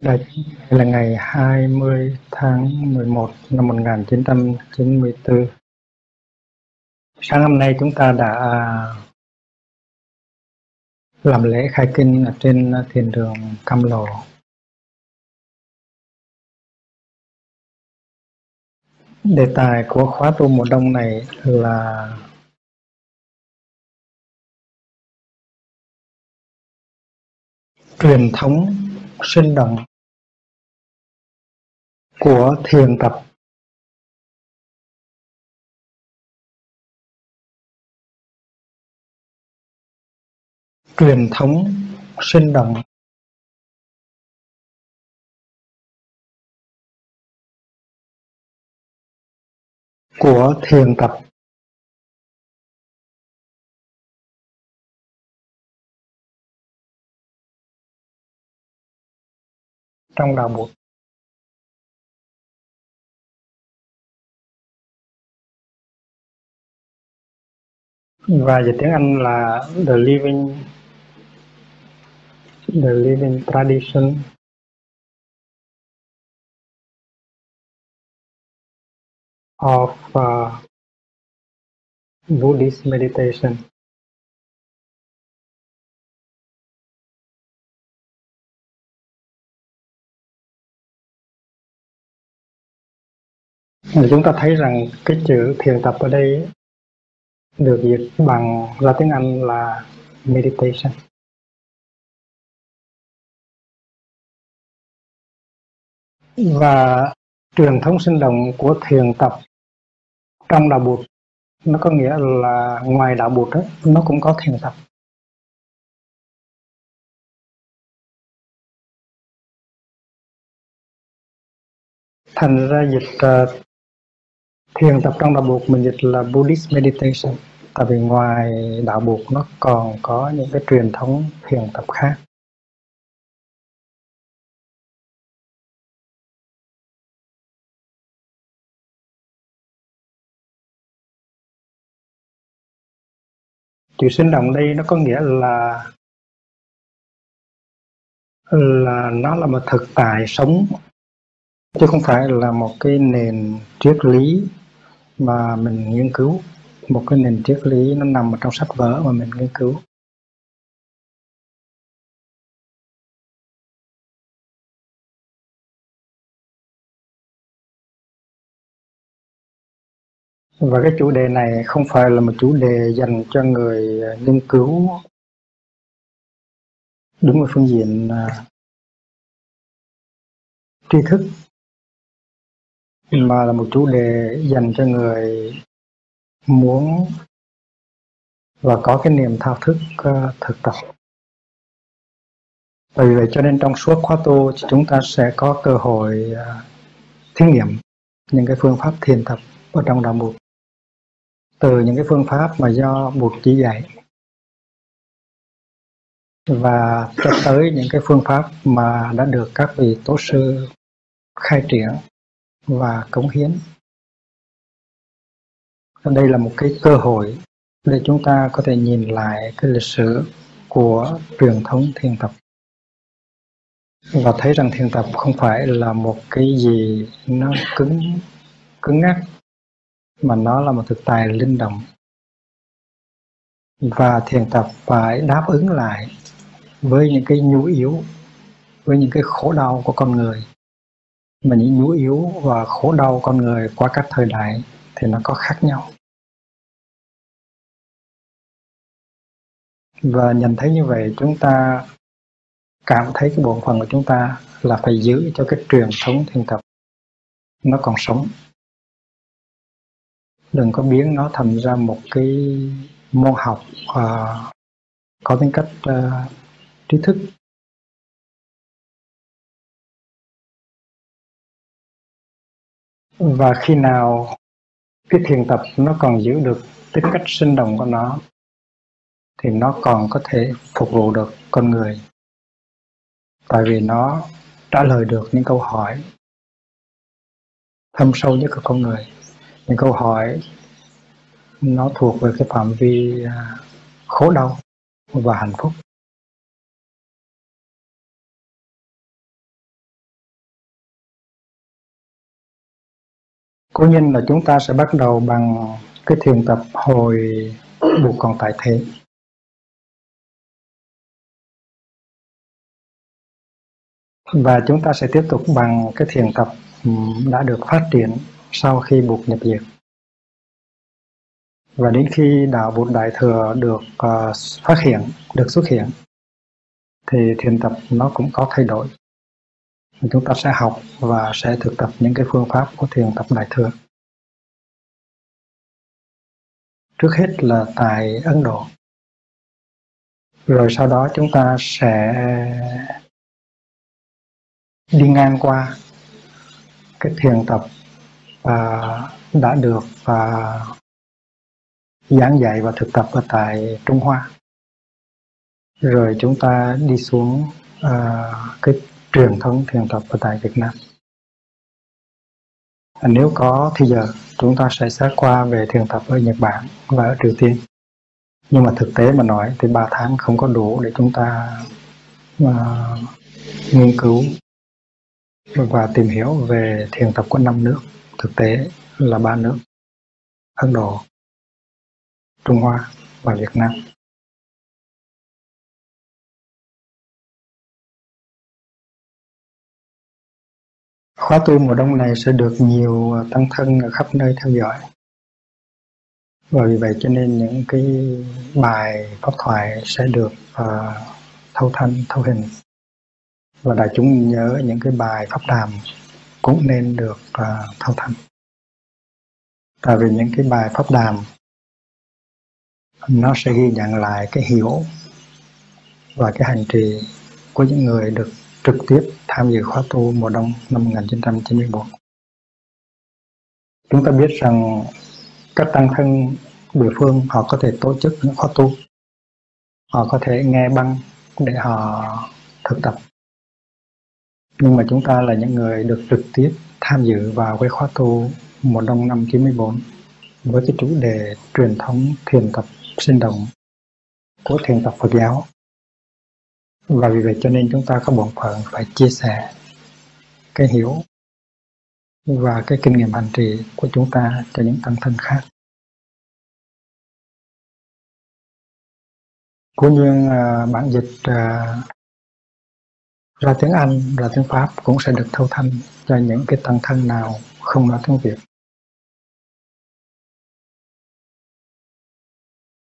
Đây là ngày 20 tháng 11 năm 1994. Sáng hôm nay chúng ta đã làm lễ khai kinh ở trên thiền đường Cam Lộ. Đề tài của khóa tu mùa đông này là truyền thống sinh động của thiền tập. Truyền thống sinh động. Của thiền tập. Trong đạo Bụt. Và dịch tiếng Anh là The Living The Living Tradition of uh, Buddhist meditation. Chúng ta thấy rằng cái chữ thiền tập ở đây được dịch bằng ra tiếng Anh là meditation. Và truyền thống sinh động của thiền tập trong đạo Bụt nó có nghĩa là ngoài đạo Bụt đó, nó cũng có thiền tập. Thành ra dịch uh, thiền tập trong đạo buộc mình dịch là Buddhist meditation. Tại vì ngoài đạo buộc nó còn có những cái truyền thống thiền tập khác. Chữ sinh động đây nó có nghĩa là là nó là một thực tại sống, chứ không phải là một cái nền triết lý mà mình nghiên cứu. Một cái nền triết lý nó nằm ở trong sách vở mà mình nghiên cứu. Và cái chủ đề này không phải là một chủ đề dành cho người à, nghiên cứu đúng ở phương diện à, tri thức mà là một chủ đề dành cho người muốn và có cái niềm thao thức uh, thực tập. Vì vậy cho nên trong suốt khóa tu chúng ta sẽ có cơ hội uh, thí nghiệm những cái phương pháp thiền tập ở trong đạo mục từ những cái phương pháp mà do mục chỉ dạy và cho tới những cái phương pháp mà đã được các vị tổ sư khai triển và cống hiến. Đây là một cái cơ hội để chúng ta có thể nhìn lại cái lịch sử của truyền thống thiền tập. Và thấy rằng thiền tập không phải là một cái gì nó cứng cứng ngắc mà nó là một thực tài linh động. Và thiền tập phải đáp ứng lại với những cái nhu yếu, với những cái khổ đau của con người mà những nhu yếu và khổ đau con người qua các thời đại thì nó có khác nhau. Và nhận thấy như vậy chúng ta cảm thấy cái bổn phận của chúng ta là phải giữ cho cái truyền thống thiền tập nó còn sống. Đừng có biến nó thành ra một cái môn học uh, có tính cách uh, trí thức. Và khi nào cái thiền tập nó còn giữ được tính cách sinh động của nó, thì nó còn có thể phục vụ được con người. Tại vì nó trả lời được những câu hỏi, thâm sâu nhất của con người. Những câu hỏi nó thuộc về cái phạm vi à, khổ đau và hạnh phúc. Cố nhiên là chúng ta sẽ bắt đầu bằng cái thiền tập hồi buộc còn tại thế. Và chúng ta sẽ tiếp tục bằng cái thiền tập ừ, đã được phát triển sau khi buộc nhập diệt. Và đến khi đạo bụt đại thừa được uh, phát hiện được xuất hiện thì thiền tập nó cũng có thay đổi chúng ta sẽ học và sẽ thực tập những cái phương pháp của thiền tập đại thừa. Trước hết là tại ấn độ. Rồi sau đó chúng ta sẽ đi ngang qua cái thiền tập uh, đã được và giảng dạy và thực tập ở tại Trung Hoa. Rồi chúng ta đi xuống uh, cái truyền thống thiền tập ở tại Việt Nam. À, nếu có thì giờ chúng ta sẽ xét qua về thiền tập ở Nhật Bản và ở Triều Tiên. Nhưng mà thực tế mà nói thì 3 tháng không có đủ để chúng ta uh, nghiên cứu và tìm hiểu về thiền tập của năm nước. Thực tế là ba nước Ấn Độ Trung Hoa và Việt Nam. Khóa tu mùa đông này sẽ được nhiều à, tăng thân ở khắp nơi theo dõi. Và vì vậy cho nên những cái bài pháp thoại sẽ được à, uh, thâu thanh, thâu hình. Và đại chúng nhớ những cái bài pháp đàm cũng nên được à, uh, thâu thanh. Tại vì những cái bài pháp đàm nó sẽ ghi nhận lại cái hiểu và cái hành trì của những người được trực tiếp tham dự khóa tu mùa đông năm 1994. Chúng ta biết rằng các tăng thân địa phương họ có thể tổ chức những khóa tu, họ có thể nghe băng để họ thực tập. Nhưng mà chúng ta là những người được trực tiếp tham dự vào cái khóa tu mùa đông năm 94 với cái chủ đề truyền thống thiền tập sinh động của thiền tập Phật giáo và vì vậy cho nên chúng ta có bổn phận phải chia sẻ cái hiểu và cái kinh nghiệm hành trì của chúng ta cho những tăng thân khác. cũng như à, bản dịch à, ra tiếng Anh, ra tiếng Pháp cũng sẽ được thâu thanh cho những cái tăng thân nào không nói tiếng Việt.